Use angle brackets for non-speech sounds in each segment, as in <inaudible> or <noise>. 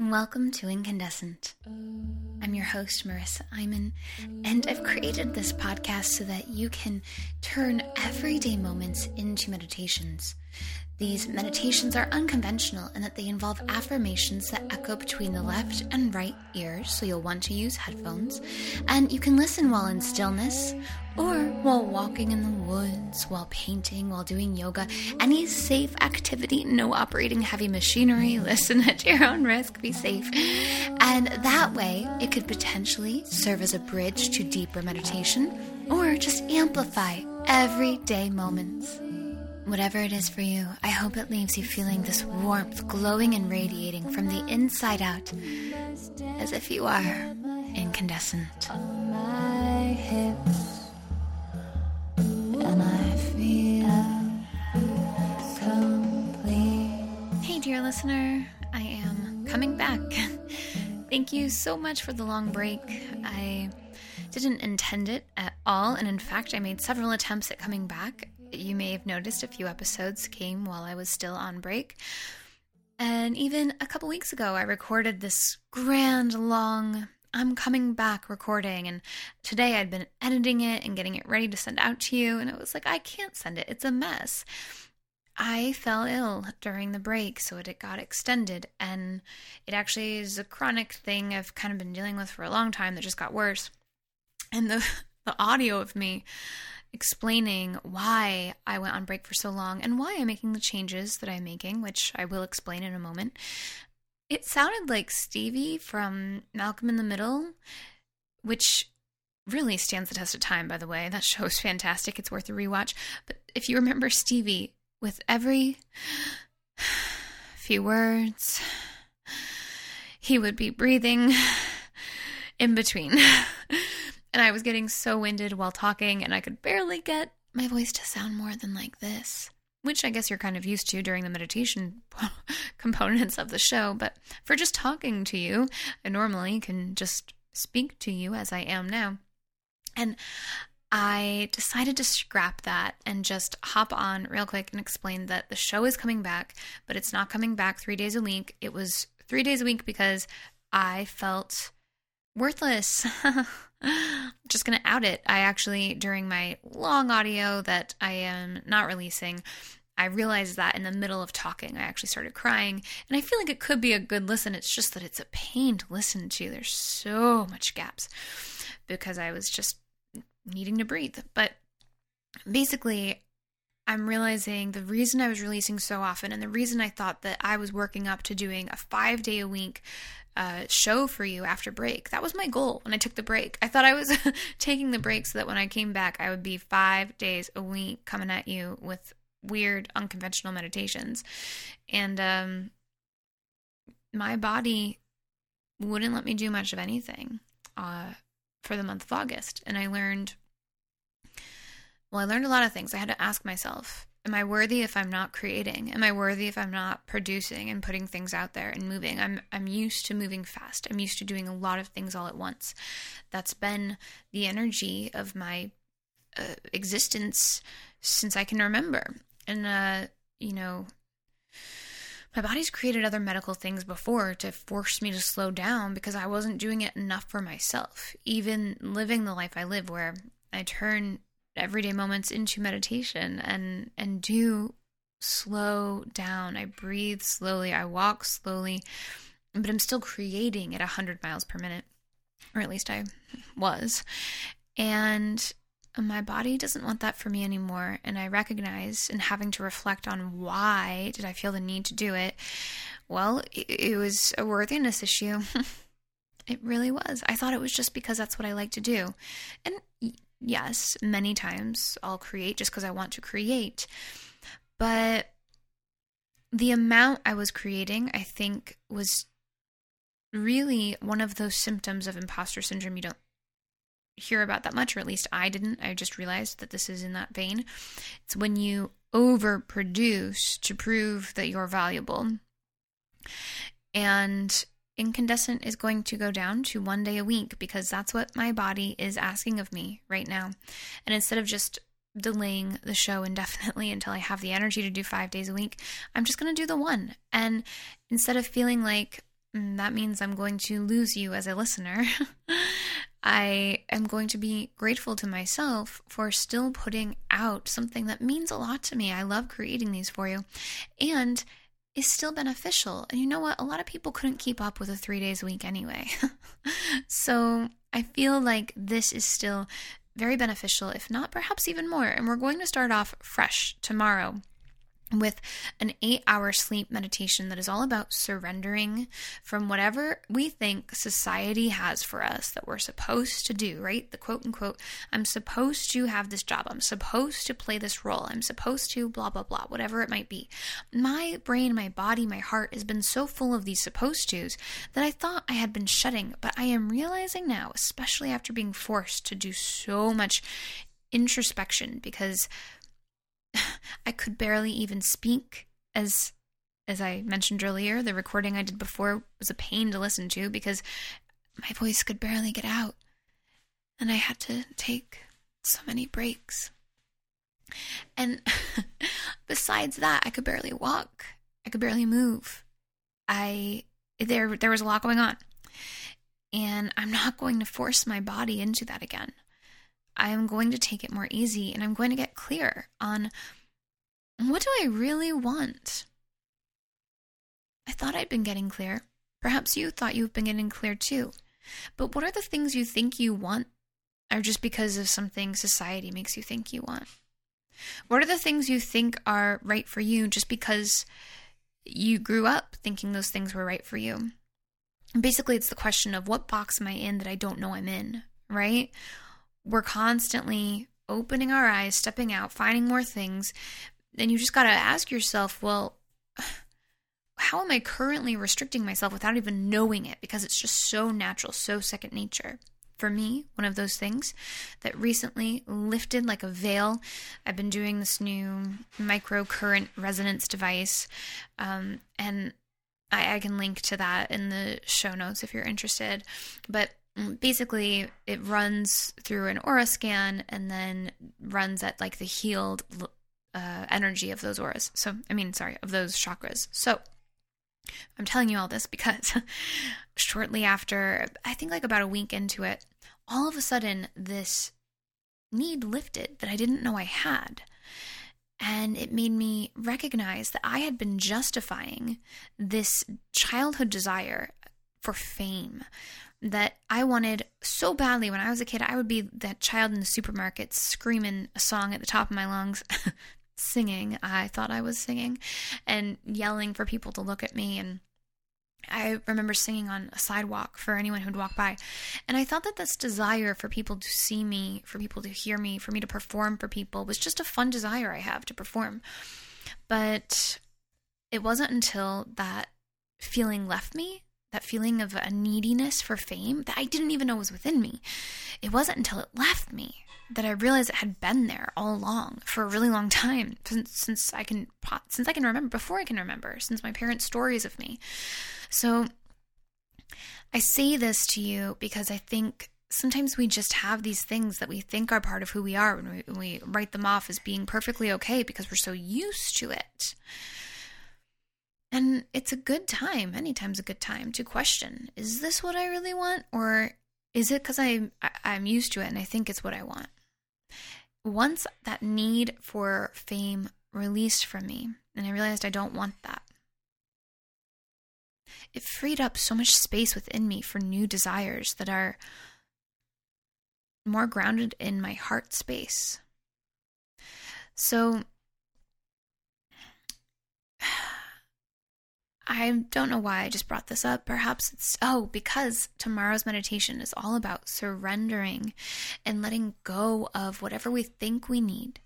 Welcome to Incandescent. I'm your host, Marisa Imon, and I've created this podcast so that you can turn everyday moments into meditations. These meditations are unconventional in that they involve affirmations that echo between the left and right ears, so you'll want to use headphones. And you can listen while in stillness, or while walking in the woods, while painting, while doing yoga. Any safe activity, no operating heavy machinery. <laughs> Listen at your own risk, be safe. And that way, it could potentially serve as a bridge to deeper meditation, or just amplify everyday moments. Whatever it is for you, I hope it leaves you feeling this warmth glowing and radiating from the inside out, as if you are incandescent. Hey, dear listener, I am coming back. <laughs> Thank you so much for the long break. I didn't intend it at all, and in fact, I made several attempts at coming back you may have noticed a few episodes came while I was still on break. And even a couple weeks ago, I recorded this grand, long, I'm coming back recording. And today I'd been editing it and getting it ready to send out to you. And it was like, I can't send it, it's a mess. I fell ill during the break, so it got extended. And it actually is a chronic thing I've kind of been dealing with for a long time that just got worse. And the, the audio of me explaining why I went on break for so long and why I'm making the changes that I'm making, which I will explain in a moment. It sounded like Stevie from Malcolm in the Middle, which really stands the test of time, by the way. That show is fantastic. It's worth a rewatch. But if you remember Stevie, with every <sighs> few words, he would be breathing <sighs> in between. <laughs> and I was getting so winded while talking, and I could barely get my voice to sound more than like this, which I guess you're kind of used to during the meditation <laughs> components of the show. But for just talking to you, I normally can just speak to you as I am now. And I decided to scrap that and just hop on real quick and explain that the show is coming back, but it's not coming back three days a week. It was three days a week because I felt worthless. <laughs> just going to out it. I actually, during my long audio that I am not releasing, I realized that in the middle of talking, I actually started crying. And I feel like it could be a good listen. It's just that it's a pain to listen to. There's so much gaps because I was just needing to breathe. But basically, I'm realizing the reason I was releasing so often and the reason I thought that I was working up to doing a five day a week uh, show for you after break. That was my goal when I took the break. I thought I was <laughs> taking the break so that when I came back, I would be five days a week coming at you with weird, unconventional meditations. And um, my body wouldn't let me do much of anything uh, for the month of August. And I learned, well, I learned a lot of things. I had to ask myself, Am I worthy if I'm not creating? Am I worthy if I'm not producing and putting things out there and moving? I'm I'm used to moving fast. I'm used to doing a lot of things all at once. That's been the energy of my uh, existence since I can remember. And uh, you know, my body's created other medical things before to force me to slow down because I wasn't doing it enough for myself. Even living the life I live where I turn everyday moments into meditation and and do slow down. I breathe slowly, I walk slowly, but I'm still creating at 100 miles per minute, or at least I was. And my body doesn't want that for me anymore. And i recognize and having to reflect on why did i feel the need to do it? Well it, was a worthiness issue. <laughs> It really was. I thought it was just because that's what i like to do. And yes, many times I'll create just because I want to create. But the amount I was creating, I think, was really one of those symptoms of imposter syndrome you don't hear about that much, or at least I didn't. I just realized that this is in that vein. It's when you overproduce to prove that you're valuable. And incandescent is going to go down to one day a week because that's what my body is asking of me right now. And instead of just delaying the show <laughs> indefinitely until I have the energy to do five days a week, I'm just going to do the one. And instead of feeling like mm, that means I'm going to lose you as a listener. <laughs> I am going to be grateful to myself for still putting out something that means a lot to me. I love creating these for you and is still beneficial. And you know what? A lot of people couldn't keep up with a three days a week anyway. <laughs> so I feel like this is still very beneficial, if not perhaps even more. And we're going to start off fresh tomorrow with an eight hour sleep meditation that is all about surrendering from whatever we think society has for us that we're supposed to do, right? The quote unquote, I'm supposed to have this job, I'm supposed to play this role, I'm supposed to blah, blah, blah, whatever it might be. My brain, my body, my heart has been so full of these supposed tos that I thought I had been shutting, but I am realizing now, especially after being forced to do so much introspection because I could barely even speak as as I mentioned earlier, the recording I did before was a pain to listen to because my voice could barely get out. And I had to take so many breaks. And <laughs> besides that, I could barely walk. I could barely move. I there there was a lot going on. And I'm not going to force my body into that again. I'm going to take it more easy and I'm going to get clear on what do I really want? I thought I'd been getting clear. Perhaps you thought you've been getting clear too. But what are the things you think you want, or just because of something society makes you think you want? What are the things you think are right for you just because you grew up thinking those things were right for you? Basically, it's the question of what box am I in that I don't know I'm in, right? We're constantly opening our eyes, stepping out, finding more things, then you just got to ask yourself, well, <sighs> how am I currently restricting myself without even knowing it? Because it's just so natural, so second nature. For me, one of those things that recently lifted like a veil. I've been doing this new microcurrent resonance device, um, and I, I can link to that in the show notes if you're interested. But basically it runs through an aura scan and then runs at like the healed uh, energy of those auras. So, I mean, sorry, of those chakras. So, I'm telling you all this because <laughs> shortly after, I think like about a week into it, all of a sudden this need lifted that I didn't know I had. And it made me recognize that I had been justifying this childhood desire for fame that I wanted so badly when I was a kid. I would be that child in the supermarket screaming a song at the top of my lungs, <laughs> singing. I thought I was singing and yelling for people to look at me. And I remember singing on a sidewalk for anyone who'd walk by. And I thought that this desire for people to see me, for people to hear me, for me to perform for people was just a fun desire I have to perform. But it wasn't until that feeling left me that feeling of a neediness for fame that I didn't even know was within me. It wasn't until it left me that I realized it had been there all along for a really long time since, since I can since I can remember before I can remember since my parents' stories of me. So I say this to you because I think sometimes we just have these things that we think are part of who we are and we, we write them off as being perfectly okay because we're so used to it. And it's a good time, anytime's a good time to question is this what I really want? Or is it because I'm, I'm used to it and I think it's what I want? once that need for fame released from me, and I realized I don't want that, it freed up so much space within me for new desires that are more grounded in my heart space. So, I don't know why I just brought this up. Perhaps it's, oh, because tomorrow's meditation is all about surrendering and letting go of whatever we think we need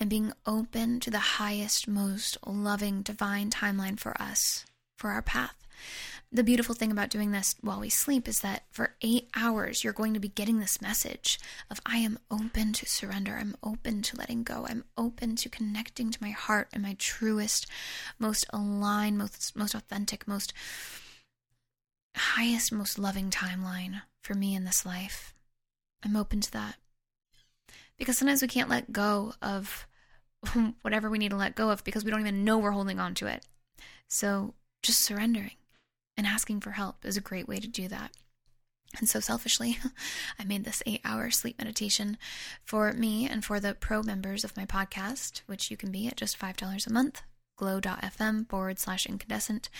and being open to the highest, most loving divine timeline for us, for our path the beautiful thing about doing this while we sleep is that for eight hours, you're going to be getting this message of I am open to surrender. I'm open to letting go. I'm open to connecting to my heart and my truest, most aligned, most, most authentic, most highest, most loving timeline for me in this life. I'm open to that. Because sometimes we can't let go of <laughs> whatever we need to let go of because we don't even know we're holding on to it. So just surrendering and asking for help is a great way to do that. And so selfishly, <laughs> I made this eight hour sleep meditation for me and for the pro members of my podcast, which you can be at just $5 a month, glow.fm forward slash incandescent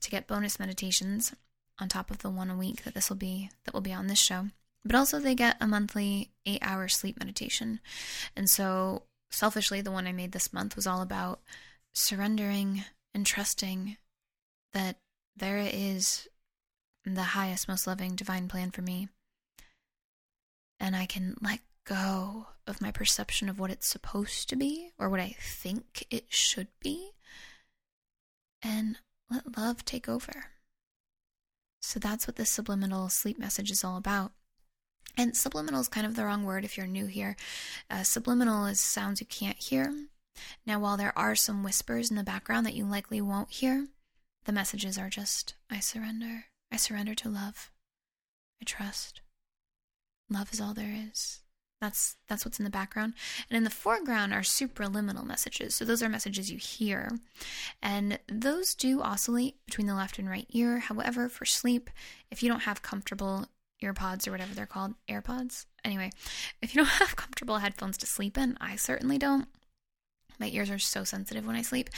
to get bonus meditations on top of the one a week that this will be, that will be on this show. But also they get a monthly eight hour sleep meditation. And so selfishly, the one I made this month was all about surrendering and trusting that there is the highest, most loving divine plan for me. And I can let go of my perception of what it's supposed to be or what I think it should be and let love take over. So that's what this subliminal sleep message is all about. And subliminal is kind of the wrong word if you're new here. Uh, subliminal is sounds you can't hear. Now, while there are some whispers in the background that you likely won't hear, the messages are just I surrender. I surrender to love. I trust. Love is all there is. That's that's what's in the background. And in the foreground are supraliminal messages. So those are messages you hear. And those do oscillate between the left and right ear. However, for sleep, if you don't have comfortable earpods or whatever they're called, AirPods. Anyway, if you don't <laughs> have comfortable headphones to sleep in, I certainly don't. My ears are so sensitive when I sleep.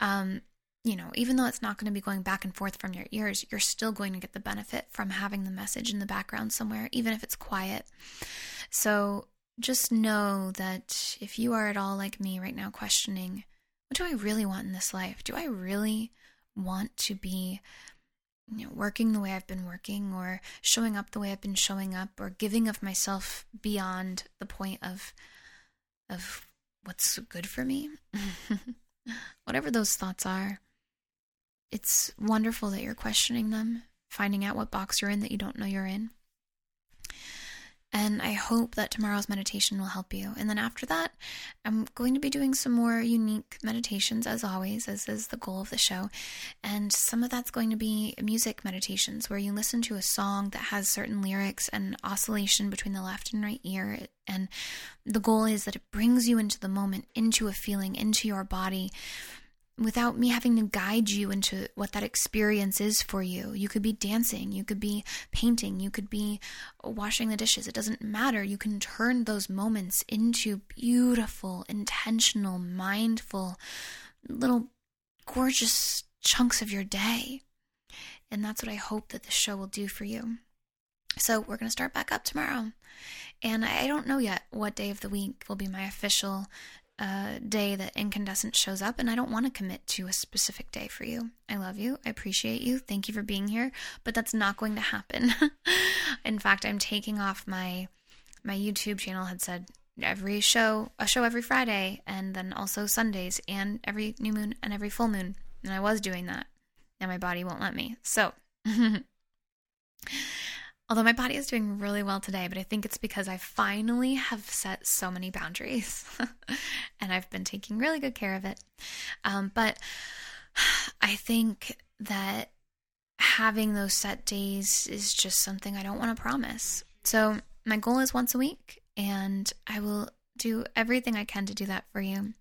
Um, you know, even though it's not going to be going back and forth from your ears, you're still going to get the benefit from having the message in the background somewhere, even if it's quiet. So just know that if you are at all like me right now, questioning, what do I really want in this life? Do I really want to be you know, working the way I've been working, or showing up the way I've been showing up, or giving of myself beyond the point of of what's good for me? <laughs> Whatever those thoughts are, it's wonderful that you're questioning them, finding out what box you're in that you don't know you're in. And I hope that tomorrow's meditation will help you. And then after that, I'm going to be doing some more unique meditations, as always, as is the goal of the show. And some of that's going to be music meditations, where you listen to a song that has certain lyrics and oscillation between the left and right ear. And the goal is that it brings you into the moment, into a feeling, into your body without me having to guide you into what that experience is for you. You could be dancing, you could be painting, you could be washing the dishes. It doesn't matter. You can turn those moments into beautiful, intentional, mindful, little gorgeous chunks of your day. And that's what I hope that this show will do for you. So, we're going to start back up tomorrow. And I don't know yet what day of the week will be my official a day that incandescent shows up and I don't want to commit to a specific day for you. I love you. I appreciate you. Thank you for being here, but that's not going to happen. <laughs> In fact, I'm taking off my my YouTube channel had said every show, a show every Friday and then also Sundays and every new moon and every full moon. And I was doing that. And my body won't let me. So <laughs> Although my body is doing really well today, but I think it's because I finally have set so many boundaries <laughs> and I've been taking really good care of it. Um, but <sighs> I think that having those set days is just something I don't want to promise. So my goal is once a week, and I will do everything I can to do that for you.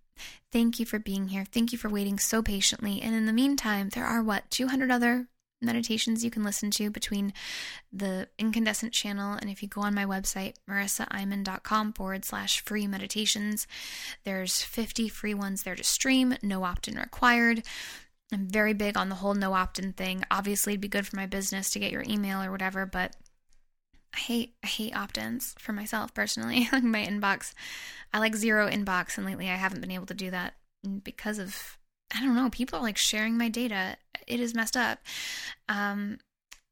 Thank you for being here. Thank you for waiting so patiently. And in the meantime, there are what, 200 other meditations you can listen to between the incandescent channel and if you go on my website marisaimon.com forward slash free meditations there's 50 free ones there to stream no opt-in required i'm very big on the whole no opt-in thing obviously it'd be good for my business to get your email or whatever but I hate I hate opt-ins for myself personally. <laughs> like my inbox, I like zero inbox, and lately I haven't been able to do that because of I don't know, people are like sharing my data. It is messed up. Um,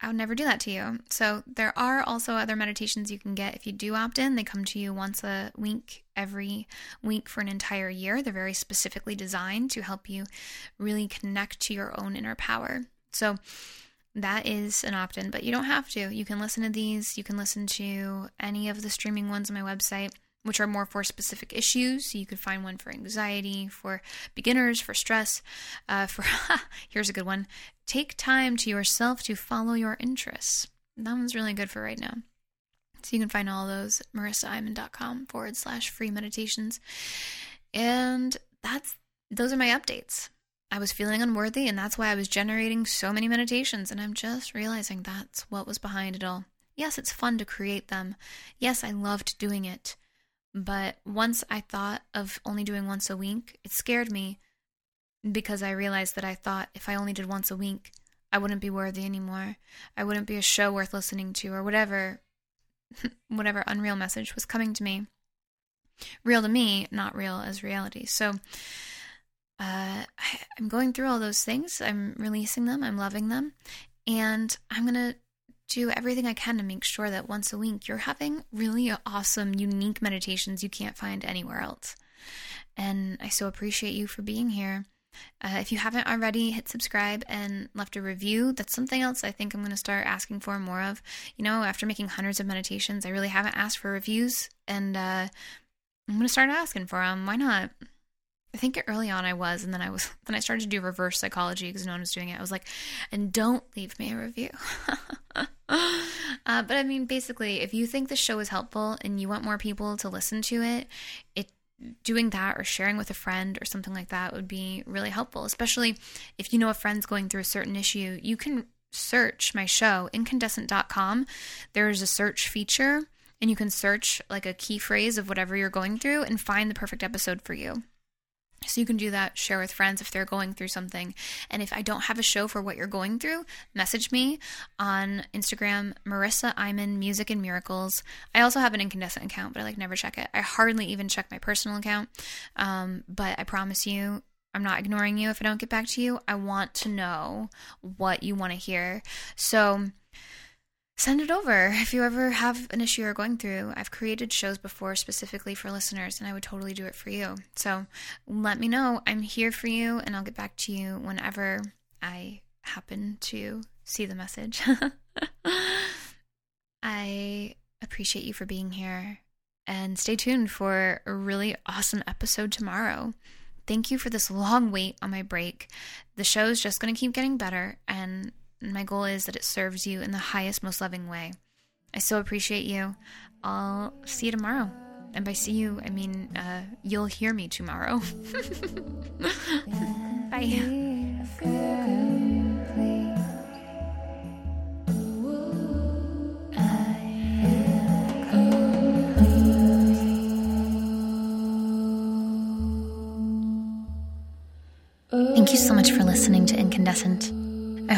I would never do that to you. So there are also other meditations you can get if you do opt in. They come to you once a week, every week for an entire year. They're very specifically designed to help you really connect to your own inner power. So that is an opt in, but you don't have to. You can listen to these. You can listen to any of the streaming ones on my website which are more for specific issues. You could find one for anxiety, for beginners, for stress, uh, for <laughs> here's a good one take time to yourself to follow your interests. That one's really good for right now. So you can find all those marisaimon.com forward slash free meditations. And that's those are my updates. I was feeling unworthy, and that's why I was generating so many meditations. And I'm just realizing that's what was behind it all. Yes, it's fun to create them. Yes, I loved doing it. But once I thought of only doing once a week, it scared me because I realized that I thought if I only did once a week, I wouldn't be worthy anymore. I wouldn't be a show worth listening to, or whatever, <laughs> whatever unreal message was coming to me. Real to me, not real as reality. So, uh, I, I'm going through all those things. I'm releasing them. I'm loving them. And I'm going to do everything I can to make sure that once a week you're having really awesome, unique meditations you can't find anywhere else. And I so appreciate you for being here. Uh, if you haven't already, hit subscribe and left a review. That's something else I think I'm going to start asking for more of. You know, after making hundreds of meditations, I really haven't asked for reviews, and uh, I'm going to start asking for them. Why not? I think early on I was, and then I was, <laughs> then I started to do reverse psychology because no one was doing it. I was like, and don't leave me a review. <laughs> uh, but I mean, basically, if you think the show is helpful and you want more people to listen to it, it doing that or sharing with a friend or something like that would be really helpful. Especially if you know a friend's going through a certain issue, you can search my show incandescent.com. There's a search feature, and you can search like a key phrase of whatever you're going through and find the perfect episode for you. So you can do that, share with friends if they're going through something. And if I don't have a show for what you're going through, message me on Instagram, Marisa Imon Music and Miracles. I also have an incandescent account, but I like never check it. I hardly even check my personal account. Um, but I promise you, I'm not ignoring you if I don't get back to you. I want to know what you want to hear. So send it over if you ever have an issue you're going through. I've created shows before specifically for listeners, and I would totally do it for you. So let me know. I'm here for you, and I'll get back to you whenever I happen to see the message. <laughs> I appreciate you for being here, and stay tuned for a really awesome episode tomorrow. Thank you for this long wait on my break. The show is just going to keep getting better, and and my goal is that it serves you in the highest, most loving way. I so appreciate you. I'll see you tomorrow. And by see you, I mean uh, you'll hear me tomorrow. <laughs> Bye. Thank you so much for listening to Incandescent.